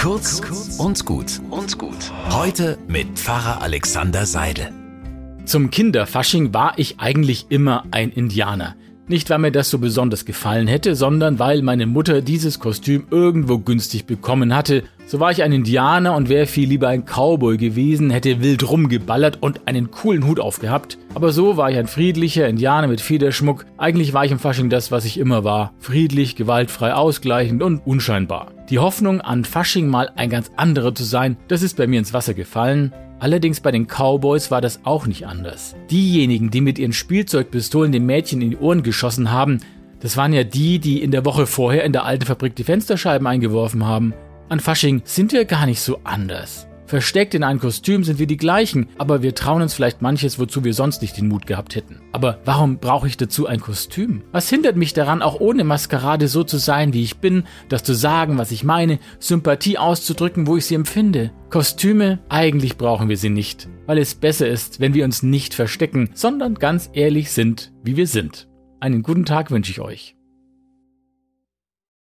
Kurz und gut und gut. Heute mit Pfarrer Alexander Seidel. Zum Kinderfasching war ich eigentlich immer ein Indianer. Nicht, weil mir das so besonders gefallen hätte, sondern weil meine Mutter dieses Kostüm irgendwo günstig bekommen hatte. So war ich ein Indianer und wäre viel lieber ein Cowboy gewesen, hätte wild rumgeballert und einen coolen Hut aufgehabt. Aber so war ich ein friedlicher Indianer mit Federschmuck. Eigentlich war ich im Fasching das, was ich immer war. Friedlich, gewaltfrei, ausgleichend und unscheinbar. Die Hoffnung, an Fasching mal ein ganz anderer zu sein, das ist bei mir ins Wasser gefallen. Allerdings bei den Cowboys war das auch nicht anders. Diejenigen, die mit ihren Spielzeugpistolen den Mädchen in die Ohren geschossen haben, das waren ja die, die in der Woche vorher in der alten Fabrik die Fensterscheiben eingeworfen haben. An Fasching sind wir gar nicht so anders. Versteckt in einem Kostüm sind wir die gleichen, aber wir trauen uns vielleicht manches, wozu wir sonst nicht den Mut gehabt hätten. Aber warum brauche ich dazu ein Kostüm? Was hindert mich daran, auch ohne Maskerade so zu sein, wie ich bin, das zu sagen, was ich meine, Sympathie auszudrücken, wo ich sie empfinde? Kostüme, eigentlich brauchen wir sie nicht, weil es besser ist, wenn wir uns nicht verstecken, sondern ganz ehrlich sind, wie wir sind. Einen guten Tag wünsche ich euch.